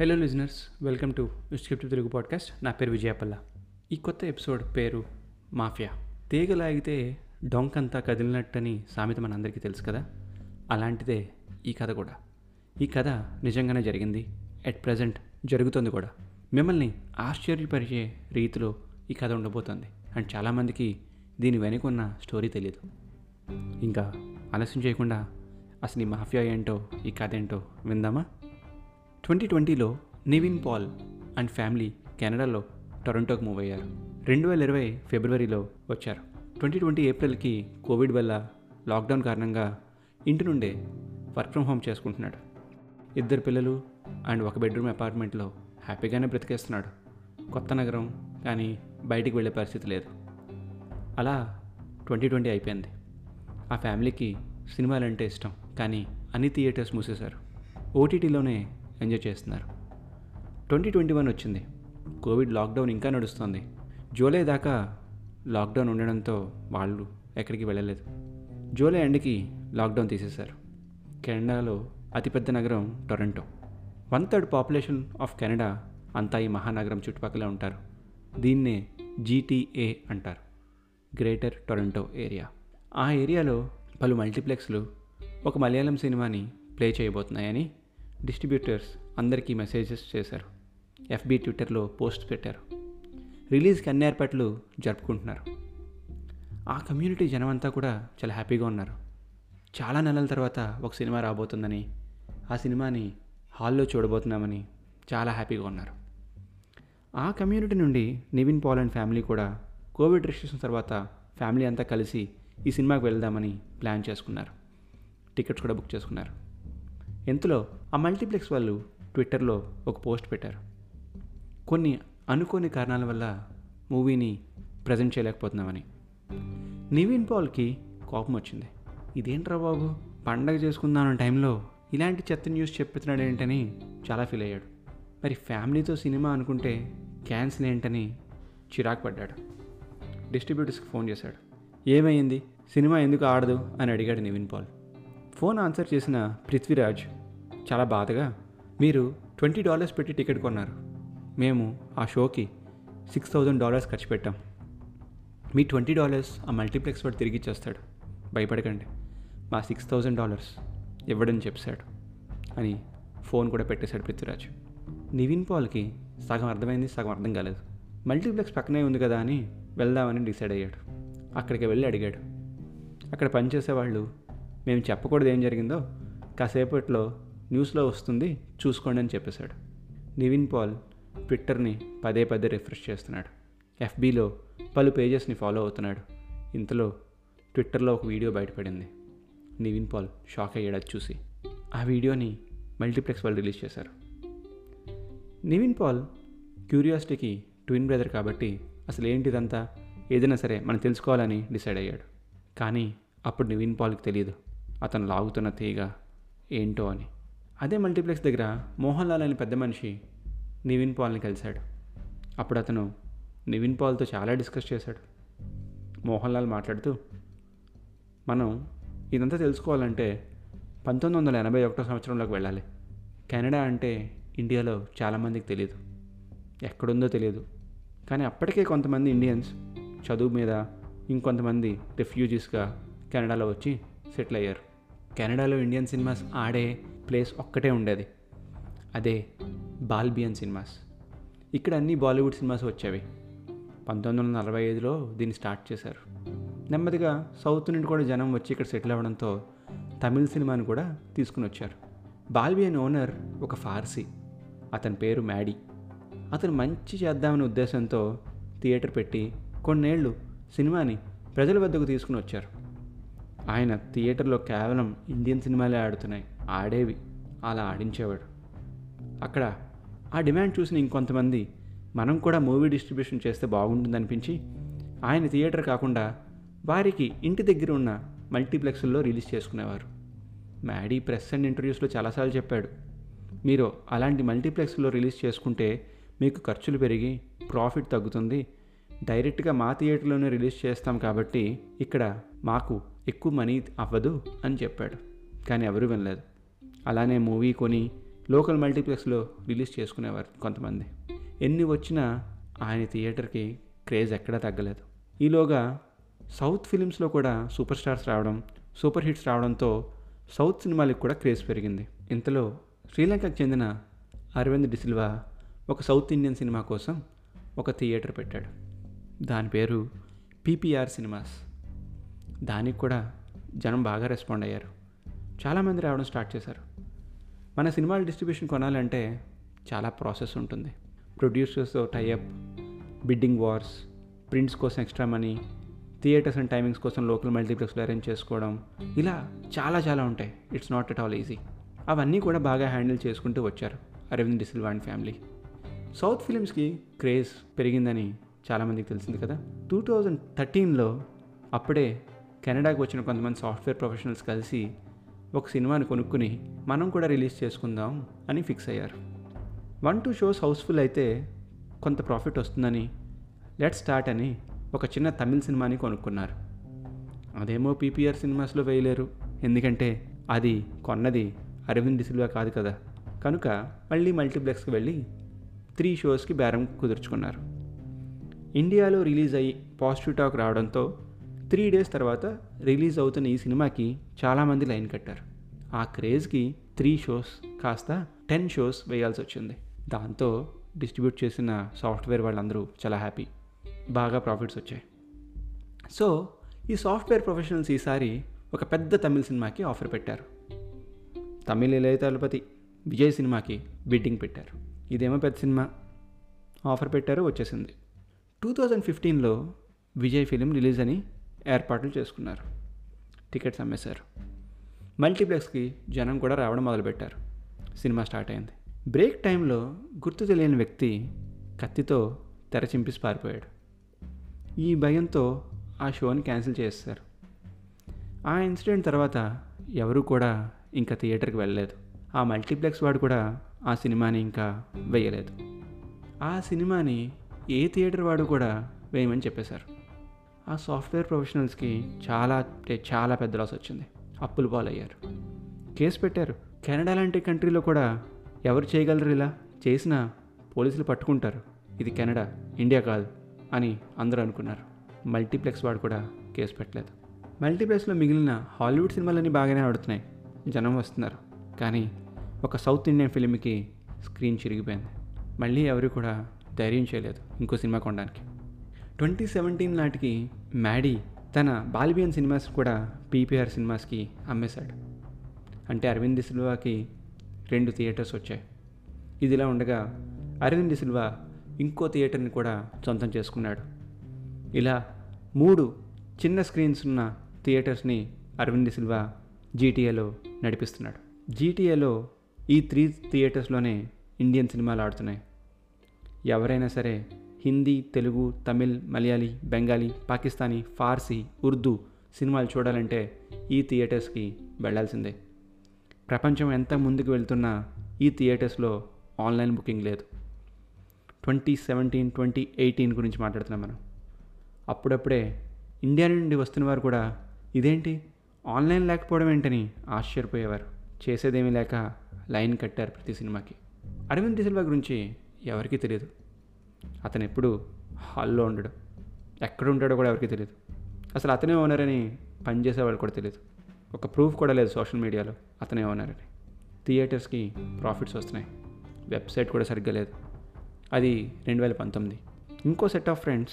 Hello listeners welcome to script Telugu podcast నా పేరు విజయపల్ల. ఈ కొత్త ఎపిసోడ్ పేరు మాఫియా. తీగలాగితే డొంకంతా కదిలినట్టని సామెత మనందరికీ తెలుసు కదా? అలాంటిదే ఈ కథ కూడా. ఈ కథ నిజంగానే జరిగింది. ఎట్ ప్రజెంట్ జరుగుతుంది కూడా. మిమ్మల్ని ఆశ్చర్యపరిచే రీతిలో ఈ కథ ఉండబోతోంది. అండ్ చాలామందికి దీని వెనుకున్న స్టోరీ తెలియదు ఇంకా ఆలస్యం చేయకుండా అసలు ఈ మాఫియా ఏంటో ఈ కథ ఏంటో విందామా? ట్వంటీ ట్వంటీలో నివిన్ పాల్ అండ్ ఫ్యామిలీ కెనడాలో టొరంటోకి మూవ్ అయ్యారు. రెండు వేల ఇరవై ఫిబ్రవరిలో వచ్చారు. ట్వంటీ ట్వంటీ ఏప్రిల్కి కోవిడ్ వల్ల లాక్డౌన్ కారణంగా ఇంటి నుండే వర్క్ ఫ్రమ్ హోమ్ చేసుకుంటున్నాడు. ఇద్దరు పిల్లలు అండ్ ఒక బెడ్రూమ్ అపార్ట్మెంట్లో హ్యాపీగానే బ్రతికేస్తున్నాడు. కొత్త నగరం కానీ బయటికి వెళ్ళే పరిస్థితి లేదు. అలా ట్వంటీ ట్వంటీ అయిపోయింది. ఆ ఫ్యామిలీకి సినిమాలంటే ఇష్టం కానీ అన్ని థియేటర్స్ మూసేశారు. ఓటీటీలోనే ఎంజాయ్ చేస్తున్నారు. ట్వంటీ ట్వంటీ వన్ వచ్చింది. కోవిడ్ లాక్డౌన్ ఇంకా నడుస్తుంది. జూలై దాకా లాక్డౌన్ ఉండడంతో వాళ్ళు ఎక్కడికి వెళ్ళలేదు. జూలై ఎండ్కి లాక్డౌన్ తీసేశారు. కెనడాలో అతిపెద్ద నగరం Toronto. One third population of Canada అంతా ఈ మహానగరం చుట్టుపక్కల ఉంటారు. దీన్నే జీటీఏ అంటారు. Greater Toronto area. ఆ ఏరియాలో పలు మల్టీప్లెక్స్లు ఒక మలయాళం సినిమాని ప్లే చేయబోతున్నాయని డిస్ట్రిబ్యూటర్స్ అందరికీ మెసేజెస్ చేశారు. ఎఫ్బీ ట్విట్టర్లో పోస్ట్ పెట్టారు. రిలీజ్కి అన్ని ఏర్పాట్లు జరుపుకుంటున్నారు. ఆ కమ్యూనిటీ జనమంతా కూడా చాలా హ్యాపీగా ఉన్నారు. చాలా నెలల తర్వాత ఒక సినిమా రాబోతుందని ఆ సినిమాని హాల్లో చూడబోతున్నామని చాలా హ్యాపీగా ఉన్నారు. ఆ కమ్యూనిటీ నుండి నివిన్ పాల్ అండ్ ఫ్యామిలీ కూడా కోవిడ్ రెస్ట్రిక్షన్స్ తర్వాత ఫ్యామిలీ అంతా కలిసి ఈ సినిమాకి వెళ్దామని ప్లాన్ చేసుకున్నారు. టికెట్స్ కూడా బుక్ చేసుకున్నారు. ఇంతలో ఆ మల్టీప్లెక్స్ వాళ్ళు ట్విట్టర్లో ఒక పోస్ట్ పెట్టారు. కొన్ని అనుకోని కారణాల వల్ల మూవీని ప్రజెంట్ చేయలేకపోతున్నామని. నివిన్ పాల్కి కోపం వచ్చింది. ఇదేంట్రా బాబు? పండగ చేసుకుందాం టైంలో ఇలాంటి చెత్త న్యూస్ చెప్తున్నాడు ఏంటని చాలా ఫీల్ అయ్యాడు. మరి ఫ్యామిలీతో సినిమా అనుకుంటే క్యాన్సిల్ ఏంటని చిరాకు పడ్డాడు. డిస్ట్రిబ్యూటర్స్కి ఫోన్ చేశాడు. ఏమైంది? సినిమా ఎందుకు ఆడదు? అని అడిగాడు నివిన్ పాల్. ఫోన్ ఆన్సర్ చేసిన పృథ్వీరాజ్ చాలా బాధగా. మీరు ట్వంటీ డాలర్స్ పెట్టి టికెట్ కొన్నారు. మేము ఆ షోకి సిక్స్ థౌజండ్ డాలర్స్ ఖర్చు పెట్టాం. మీ ట్వంటీ డాలర్స్ ఆ మల్టీప్లెక్స్ వాడు తిరిగి ఇచ్చేస్తాడు. భయపడకండి. మా సిక్స్ థౌజండ్ డాలర్స్ ఇవ్వడని చెప్పాడు అని ఫోన్ కూడా పెట్టేశాడు పృథ్వీరాజ్. నివిన్ పాల్కి సగం అర్థమైంది సగం అర్థం కాలేదు. మల్టీప్లెక్స్ పక్కనే ఉంది కదా అని వెళ్దామని డిసైడ్ అయ్యాడు. అక్కడికి వెళ్ళి అడిగాడు. అక్కడ పనిచేసేవాళ్ళు మేము చెప్పకూడదు ఏం జరిగిందో కాసేపట్లో న్యూస్లో వస్తుంది చూసుకోండి అని చెప్పేశాడు. నివిన్ పాల్ ట్విట్టర్ని పదే పదే రిఫ్రెష్ చేస్తున్నాడు. ఎఫ్బీలో పలు పేజెస్ని ఫాలో అవుతున్నాడు. ఇంతలో ట్విట్టర్లో ఒక వీడియో బయటపడింది. నివిన్ పాల్ షాక్ అయ్యాడు అది చూసి. ఆ వీడియోని మల్టీప్లెక్స్ వాళ్ళు రిలీజ్ చేశారు. నివిన్ పాల్ క్యూరియాసిటీకి ట్విన్ బ్రదర్ కాబట్టి అసలు ఏంటిదంతా ఏదైనా సరే మనం తెలుసుకోవాలని డిసైడ్ అయ్యాడు. కానీ అప్పుడు నివిన్ పాల్కి తెలియదు అతను లాగుతున్న తీగ ఏంటో అని. అదే మల్టీప్లెక్స్ దగ్గర మోహన్ లాల్ అనే పెద్ద మనిషి నివిన్ పాల్ని కలిశాడు. అప్పుడు అతను నివిన్ పాల్తో చాలా డిస్కస్ చేశాడు. మోహన్ లాల్ మాట్లాడుతూ మనం ఇదంతా తెలుసుకోవాలంటే పంతొమ్మిది వందల ఎనభై ఒకటో సంవత్సరంలోకి వెళ్ళాలి. కెనడా అంటే ఇండియాలో చాలామందికి తెలియదు ఎక్కడుందో తెలియదు కానీ అప్పటికే కొంతమంది ఇండియన్స్ చదువు మీద ఇంకొంతమంది రిఫ్యూజీస్గా కెనడాలో వచ్చి సెటిల్ అయ్యారు. కెనడాలో ఇండియన్ సినిమాస్ ఆడే ప్లేస్ ఒక్కటే ఉండేది. అదే బాల్బియన్ సినిమాస్. ఇక్కడ అన్ని బాలీవుడ్ సినిమాస్ వచ్చేవి. పంతొమ్మిది వందల నలభై ఐదులో దీన్ని స్టార్ట్ చేశారు. నెమ్మదిగా సౌత్ నుండి కూడా జనం వచ్చి ఇక్కడ సెటిల్ అవ్వడంతో తమిళ సినిమాని కూడా తీసుకుని వచ్చారు. బాల్బియన్ ఓనర్ ఒక ఫార్సీ. అతని పేరు మ్యాడీ. అతను మంచి చేద్దామనే ఉద్దేశంతో థియేటర్ పెట్టి కొన్నేళ్ళు సినిమాని ప్రజల వద్దకు తీసుకుని వచ్చారు. ఆయన థియేటర్లో కేవలం ఇండియన్ సినిమాలే ఆడుతున్నాయి. ఆడేవి. అలా ఆడించేవాడు. అక్కడ ఆ డిమాండ్ చూసిన ఇంకొంతమంది మనం కూడా మూవీ డిస్ట్రిబ్యూషన్ చేస్తే బాగుంటుంది అనిపించి ఆయన థియేటర్ కాకుండా వారికి ఇంటి దగ్గర ఉన్న మల్టీప్లెక్స్ల్లో రిలీజ్ చేసుకునేవారు. మ్యాడీ ప్రెస్ అండ్ ఇంటర్వ్యూస్లో చాలాసార్లు చెప్పాడు మీరు అలాంటి మల్టీప్లెక్స్లో రిలీజ్ చేసుకుంటే మీకు ఖర్చులు పెరిగి ప్రాఫిట్ తగ్గుతుంది. డైరెక్ట్గా మా థియేటర్లోనే రిలీజ్ చేస్తాం కాబట్టి ఇక్కడ మాకు ఎక్కువ మనీ అవ్వదు అని చెప్పాడు. కానీ ఎవరు వినలేదు. అలానే మూవీ కొని లోకల్ మల్టీప్లెక్స్లో రిలీజ్ చేసుకునేవారు కొంతమంది. ఎన్ని వచ్చినా ఆయన థియేటర్కి క్రేజ్ ఎక్కడా తగ్గలేదు. ఈలోగా సౌత్ ఫిలిమ్స్లో కూడా సూపర్ స్టార్స్ రావడం సూపర్ హిట్స్ రావడంతో సౌత్ సినిమాలకు కూడా క్రేజ్ పెరిగింది. ఇంతలో శ్రీలంకకు చెందిన అరవింద్ డిసిల్వా ఒక సౌత్ ఇండియన్ సినిమా కోసం ఒక థియేటర్ పెట్టాడు. దాని పేరు పీపీఆర్ సినిమాస్. దానికి కూడా జనం బాగా రెస్పాండ్ అయ్యారు. చాలామంది రావడం స్టార్ట్ చేశారు. మన సినిమాల డిస్ట్రిబ్యూషన్ కొనాలంటే చాలా ప్రాసెస్ ఉంటుంది. ప్రొడ్యూసర్స్తో tie up bidding wars prints కోసం extra money theatres and timings కోసం లోకల్ మల్టీప్లెక్స్లో అరేంజ్ చేసుకోవడం ఇలా చాలా చాలా ఉంటాయి. It's not at all easy అవన్నీ కూడా బాగా హ్యాండిల్ చేసుకుంటూ వచ్చారు Aravind De Silva and family. South ఫిలిమ్స్కి craze పెరిగిందని చాలామందికి తెలిసింది కదా. టూ థౌజండ్ థర్టీన్లో అప్పుడే కెనడాకి వచ్చిన కొంతమంది సాఫ్ట్వేర్ ప్రొఫెషనల్స్ కలిసి ఒక సినిమాని కొనుక్కుని మనం కూడా రిలీజ్ చేసుకుందాం అని ఫిక్స్ అయ్యారు. వన్ టూ షోస్ హౌస్ఫుల్ అయితే కొంత ప్రాఫిట్ వస్తుందని లెట్ స్టార్ట్ అని ఒక చిన్న తమిళ్ సినిమాని కొనుక్కున్నారు. అదేమో పీపీఆర్ సినిమాస్లో వేయలేరు. ఎందుకంటే అది కొన్నది అరవింద్ డిసిల్వా కాదు కదా. కనుక మళ్ళీ మల్టీప్లెక్స్కి వెళ్ళి త్రీ షోస్కి బేరం కుదుర్చుకున్నారు. ఇండియాలో రిలీజ్ అయ్యి పాజిటివ్ టాక్ రావడంతో త్రీ డేస్ తర్వాత రిలీజ్ అవుతున్న ఈ సినిమాకి చాలామంది లైన్ కట్టారు. ఆ క్రేజ్కి త్రీ షోస్ కాస్త టెన్ షోస్ వేయాల్సి వచ్చింది. దాంతో డిస్ట్రిబ్యూట్ చేసిన సాఫ్ట్వేర్ వాళ్ళందరూ చాలా హ్యాపీ. బాగా ప్రాఫిట్స్ వచ్చాయి. సో ఈ సాఫ్ట్వేర్ ప్రొఫెషనల్స్ ఈసారి ఒక పెద్ద తమిళ సినిమాకి ఆఫర్ పెట్టారు. తమిళ ఇళయ తలపతి విజయ్ సినిమాకి బిడ్డింగ్ పెట్టారు. ఇదేమో పెద్ద సినిమా. ఆఫర్ పెట్టారు వచ్చేసింది. టూ థౌజండ్ ఫిఫ్టీన్లో విజయ్ ఫిలిం రిలీజ్ అని ఏర్పాట్లు చేసుకున్నారు. టికెట్స్ అమ్మేశారు. మల్టీప్లెక్స్కి జనం కూడా రావడం మొదలుపెట్టారు. సినిమా స్టార్ట్ అయింది. బ్రేక్ టైంలో గుర్తు తెలియని వ్యక్తి కత్తితో తెర చింపిసి పారిపోయాడు. ఈ భయంతో ఆ షోని క్యాన్సిల్ చేస్తారు ఆ ఇన్సిడెంట్ తర్వాత ఎవరూ కూడా ఇంకా థియేటర్కి వెళ్ళలేదు. ఆ మల్టీప్లెక్స్ వాడు కూడా ఆ సినిమాని ఇంకా వేయలేదు. ఆ సినిమాని ఏ థియేటర్ వాడు కూడా వేయమని చెప్పేశారు. ఆ సాఫ్ట్వేర్ ప్రొఫెషనల్స్కి చాలా అంటే చాలా పెద్ద లాస్ వచ్చింది. అప్పులు పాలయ్యారు. కేసు పెట్టారు. కెనడా లాంటి కంట్రీలో కూడా ఎవరు చేయగలరు ఇలా? చేసినా పోలీసులు పట్టుకుంటారు. ఇది కెనడా ఇండియా కాదు అని అందరూ అనుకున్నారు. మల్టీప్లెక్స్ వాడు కూడా కేసు పెట్టలేదు. మల్టీప్లెక్స్లో మిగిలిన హాలీవుడ్ సినిమాలన్నీ బాగానే ఆడుతున్నాయి. జనం వస్తున్నారు. కానీ ఒక సౌత్ ఇండియన్ ఫిలింకి స్క్రీన్ చిరిగిపోయింది. మళ్ళీ ఎవరు కూడా ధైర్యం చేయలేదు ఇంకో సినిమా కొనడానికి. ట్వంటీ సెవెంటీన్ నాటికి మ్యాడీ తన బాలిబియన్ సినిమాస్ కూడా పీపీఆర్ సినిమాస్కి అమ్మేశాడు. అంటే అరవింద్ సిల్వాకి రెండు థియేటర్స్ వచ్చాయి. ఇదిలా ఉండగా అరవింద్ సిల్వా ఇంకో థియేటర్ని కూడా సొంతం చేసుకున్నాడు. ఇలా మూడు చిన్న స్క్రీన్స్ ఉన్న థియేటర్స్ని అరవింద్ సిల్వా జీటీఏలో నడిపిస్తున్నాడు. జీటీఏలో ఈ త్రీ థియేటర్స్లోనే ఇండియన్ సినిమాలు ఆడుతున్నాయి. ఎవరైనా సరే హిందీ తెలుగు తమిళ్ మలయాళీ బెంగాలీ పాకిస్తానీ ఫార్సీ ఉర్దూ సినిమాలు చూడాలంటే ఈ థియేటర్స్కి వెళ్ళాల్సిందే. ప్రపంచం ఎంత ముందుకు వెళ్తున్నా ఈ థియేటర్స్లో ఆన్లైన్ బుకింగ్ లేదు. ట్వంటీ సెవెంటీన్ ట్వంటీ ఎయిటీన్ గురించి మాట్లాడుతున్నాం మనం. అప్పుడప్పుడే ఇండియా నుండి వస్తున్న వారు కూడా ఇదేంటి? ఆన్లైన్ లేకపోవడం ఏంటని ఆశ్చర్యపోయేవారు. చేసేదేమీ లేక లైన్ కట్టారు ప్రతి సినిమాకి. అరవింద్ సిల్వా గురించి ఎవరికీ తెలియదు. అతను ఎప్పుడు హాల్లో ఉండడు. ఎక్కడ ఉంటాడో కూడా ఎవరికీ తెలియదు అసలు అతనే ఓనర్ అని పనిచేసేవాళ్ళు కూడా తెలియదు ఒక ప్రూఫ్ కూడా లేదు సోషల్ మీడియాలో అతనే ఓనర్ అని. థియేటర్స్కి ప్రాఫిట్స్ వస్తున్నాయి. వెబ్సైట్ కూడా సరిగ్గా లేదు. అది రెండు వేల పంతొమ్మిది. ఇంకో సెట్ ఆఫ్ ఫ్రెండ్స్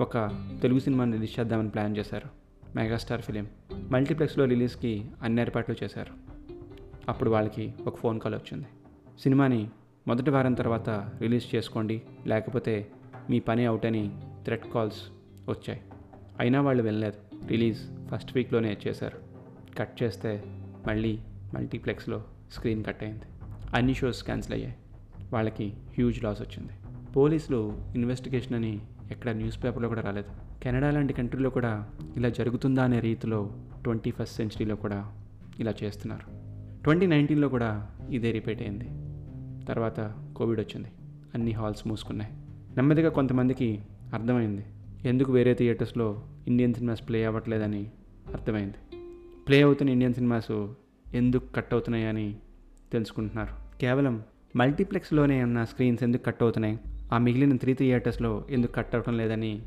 ఒక తెలుగు సినిమాని రిలీజ్ చేద్దామని ప్లాన్ చేశారు. మెగాస్టార్ ఫిలిం మల్టీప్లెక్స్లో రిలీజ్కి అన్ని ఏర్పాట్లు చేశారు. అప్పుడు వాళ్ళకి ఒక ఫోన్ కాల్ వచ్చింది. సినిమాని మొదటి వారం తర్వాత రిలీజ్ చేసుకోండి లేకపోతే మీ పని అవుట్ అని థ్రెట్ కాల్స్ వచ్చాయి. అయినా వాళ్ళు వెళ్ళలేదు రిలీజ్ ఫస్ట్ వీక్లోనే చేశారు. కట్ చేస్తే మళ్ళీ మల్టీప్లెక్స్లో స్క్రీన్ కట్ అయింది. అన్ని షోస్ క్యాన్సిల్ అయ్యాయి. వాళ్ళకి హ్యూజ్ లాస్ వచ్చింది. పోలీసులు ఇన్వెస్టిగేషన్ అని ఎక్కడ న్యూస్ పేపర్లో కూడా రాలేదు. కెనడా లాంటి కంట్రీలో కూడా ఇలా జరుగుతుందా అనే రీతిలో ట్వంటీ ఫస్ట్ సెంచరీలో కూడా ఇలా చేస్తున్నారు. ట్వంటీ నైన్టీన్లో కూడా ఇదే రిపీట్ అయింది. తర్వాత కోవిడ్ వచ్చింది. అన్ని హాల్స్ మూసుకున్నాయి. నెమ్మదిగా కొంతమందికి అర్థమైంది. ఎందుకు వేరే థియేటర్స్లో ఇండియన్ సినిమాస్ ప్లే అవ్వట్లేదని అర్థమైంది. ప్లే అవుతున్న ఇండియన్ సినిమాస్ ఎందుకు కట్ అవుతున్నాయని తెలుసుకుంటున్నారు. కేవలం మల్టీప్లెక్స్లోనే ఉన్న స్క్రీన్స్ ఎందుకు కట్ అవుతున్నాయి? ఆ మిగిలిన త్రీ థియేటర్స్లో ఎందుకు కట్ అవ్వటం లేదని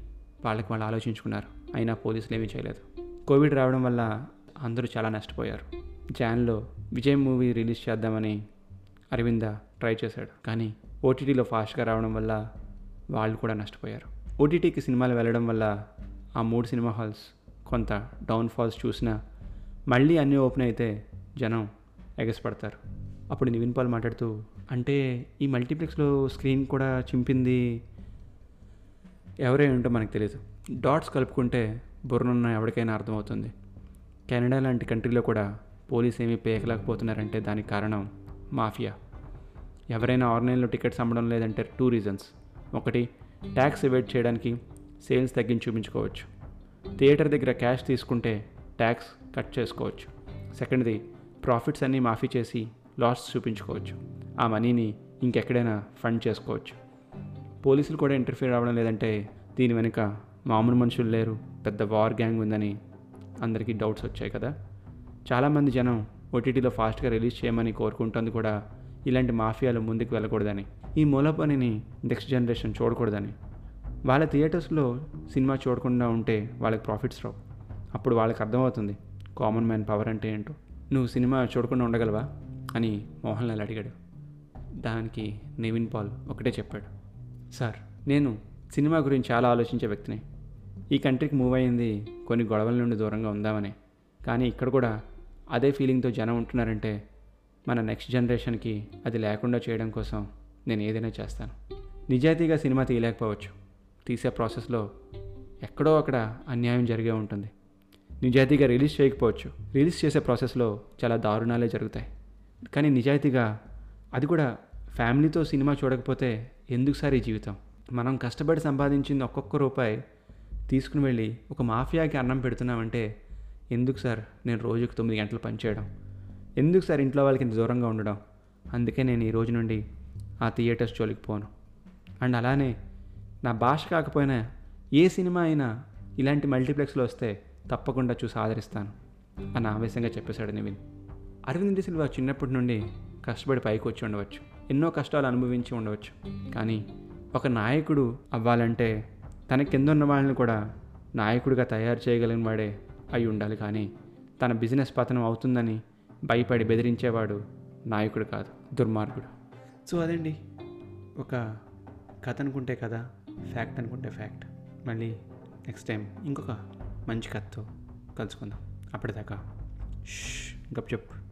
వాళ్ళకి వాళ్ళు ఆలోచించుకున్నారు. అయినా పోలీసులు ఏమీ చేయలేదు. కోవిడ్ రావడం వల్ల అందరూ చాలా నష్టపోయారు. జాన్లో విజయ్ మూవీ రిలీజ్ చేద్దామని అరవింద ట్రై చేశాడు. కానీ ఓటీటీలో ఫాస్ట్గా రావడం వల్ల వాళ్ళు కూడా నష్టపోయారు. ఓటీటీకి సినిమాలు వెళ్ళడం వల్ల ఆ మూడు సినిమా హాల్స్ కొంత డౌన్ ఫాల్స్ చూసినా మళ్ళీ అన్నీ ఓపెన్ అయితే జనం ఎగసిపడతారు. అప్పుడు నివిన్ పాల్ మాట్లాడుతూ అంటే ఈ మల్టీప్లెక్స్లో స్క్రీన్ కూడా చింపింది ఎవరై ఉంటో మనకు తెలియదు డాట్స్ కలుపుకుంటే బుర్రనున్న ఎవరికైనా అర్థమవుతుంది. కెనడా లాంటి కంట్రీలో కూడా పోలీస్ ఏమీ పేయకలేకపోతున్నారంటే దానికి కారణం మాఫియా. ఎవరైనా ఆన్లైన్లో టికెట్స్ అమ్మడం లేదంటే టూ రీజన్స్. ఒకటి ట్యాక్స్ ఎవేట్ చేయడానికి సేల్స్ తగ్గించి చూపించుకోవచ్చు. థియేటర్ దగ్గర క్యాష్ తీసుకుంటే ట్యాక్స్ కట్ చేసుకోవచ్చు. సెకండ్ది ప్రాఫిట్స్ అన్నీ మాఫీ చేసి లాస్ చూపించుకోవచ్చు. ఆ మనీని ఇంకెక్కడైనా ఫండ్ చేసుకోవచ్చు. పోలీసులు కూడా ఇంటర్ఫీర్ అవ్వడం లేదంటే దీని వెనుక మామూలు మనుషులు లేరు పెద్ద వార్ గ్యాంగ్ ఉందని అందరికీ డౌట్స్ వచ్చాయి కదా. చాలామంది జనం ఓటీటీలో ఫాస్ట్గా రిలీజ్ చేయమని కోరుకుంటుంది కూడా ఇలాంటి మాఫియాలు ముందుకు వెళ్ళకూడదని. ఈ మూల పనిని నెక్స్ట్ జనరేషన్ చూడకూడదని. వాళ్ళ థియేటర్స్లో సినిమా చూడకుండా ఉంటే వాళ్ళకి ప్రాఫిట్స్ రావు. అప్పుడు వాళ్ళకి అర్థమవుతుంది కామన్ మ్యాన్ పవర్ అంటే ఏంటో. నువ్వు సినిమా చూడకుండా ఉండగలవా? అని మోహన్ లాల్ అడిగాడు. దానికి నివిన్ పాల్ ఒకటే చెప్పాడు. సార్ నేను సినిమా గురించి చాలా ఆలోచించే వ్యక్తిని. ఈ కంట్రీకి మూవ్ అయింది కొన్ని గొడవల నుండి దూరంగా ఉందామని. కానీ ఇక్కడ కూడా అదే ఫీలింగ్తో జనం ఉంటున్నారంటే మన నెక్స్ట్ జనరేషన్కి అది లేకుండా చేయడం కోసం నేను ఏదైనా చేస్తాను. నిజాయితీగా సినిమా తీయలేకపోవచ్చు. తీసే ప్రాసెస్లో ఎక్కడో అక్కడ అన్యాయం జరిగే ఉంటుంది. నిజాయితీగా రిలీజ్ చేయకపోవచ్చు. రిలీజ్ చేసే ప్రాసెస్లో చాలా దారుణాలే జరుగుతాయి. కానీ నిజాయితీగా అది కూడా ఫ్యామిలీతో సినిమా చూడకపోతే ఎందుకు సార్ ఈ జీవితం? మనం కష్టపడి సంపాదించింది ఒక్కొక్క రూపాయి తీసుకుని వెళ్ళి ఒక మాఫియాకి అన్నం పెడుతున్నామంటే ఎందుకు సార్ నేను రోజుకు తొమ్మిది గంటలు పనిచేయడం ఎందుకు సార్ ఇంట్లో వాళ్ళకి ఇంత దూరంగా ఉండడం? అందుకే నేను ఈ రోజు నుండి ఆ థియేటర్స్ జోలికి పోను. అండ్ అలానే నా భాష కాకపోయినా ఏ సినిమా అయినా ఇలాంటి మల్టీప్లెక్స్లో వస్తే తప్పకుండా చూసి ఆదరిస్తాను అని ఆవేశంగా చెప్పేశాడు నివిన్. అరవింద్ సిల్వా చిన్నప్పటి నుండి కష్టపడి పైకి వచ్చి ఉండవచ్చు. ఎన్నో కష్టాలు అనుభవించి ఉండవచ్చు. కానీ ఒక నాయకుడు అవ్వాలంటే తన కింద ఉన్న వాళ్ళని కూడా నాయకుడిగా తయారు చేయగలిగిన వాడే అయి ఉండాలి కానీ తన బిజినెస్ పతనం అవుతుందని భయపడి బెదిరించేవాడు నాయకుడు కాదు దుర్మార్గుడు. సో అదండి ఒక కథ అనుకుంటే కథ ఫ్యాక్ట్ అనుకుంటే ఫ్యాక్ట్. మళ్ళీ నెక్స్ట్ టైం ఇంకొక మంచి కథతో కలుసుకుందాం. అప్పటిదాకా గప్ చెప్పు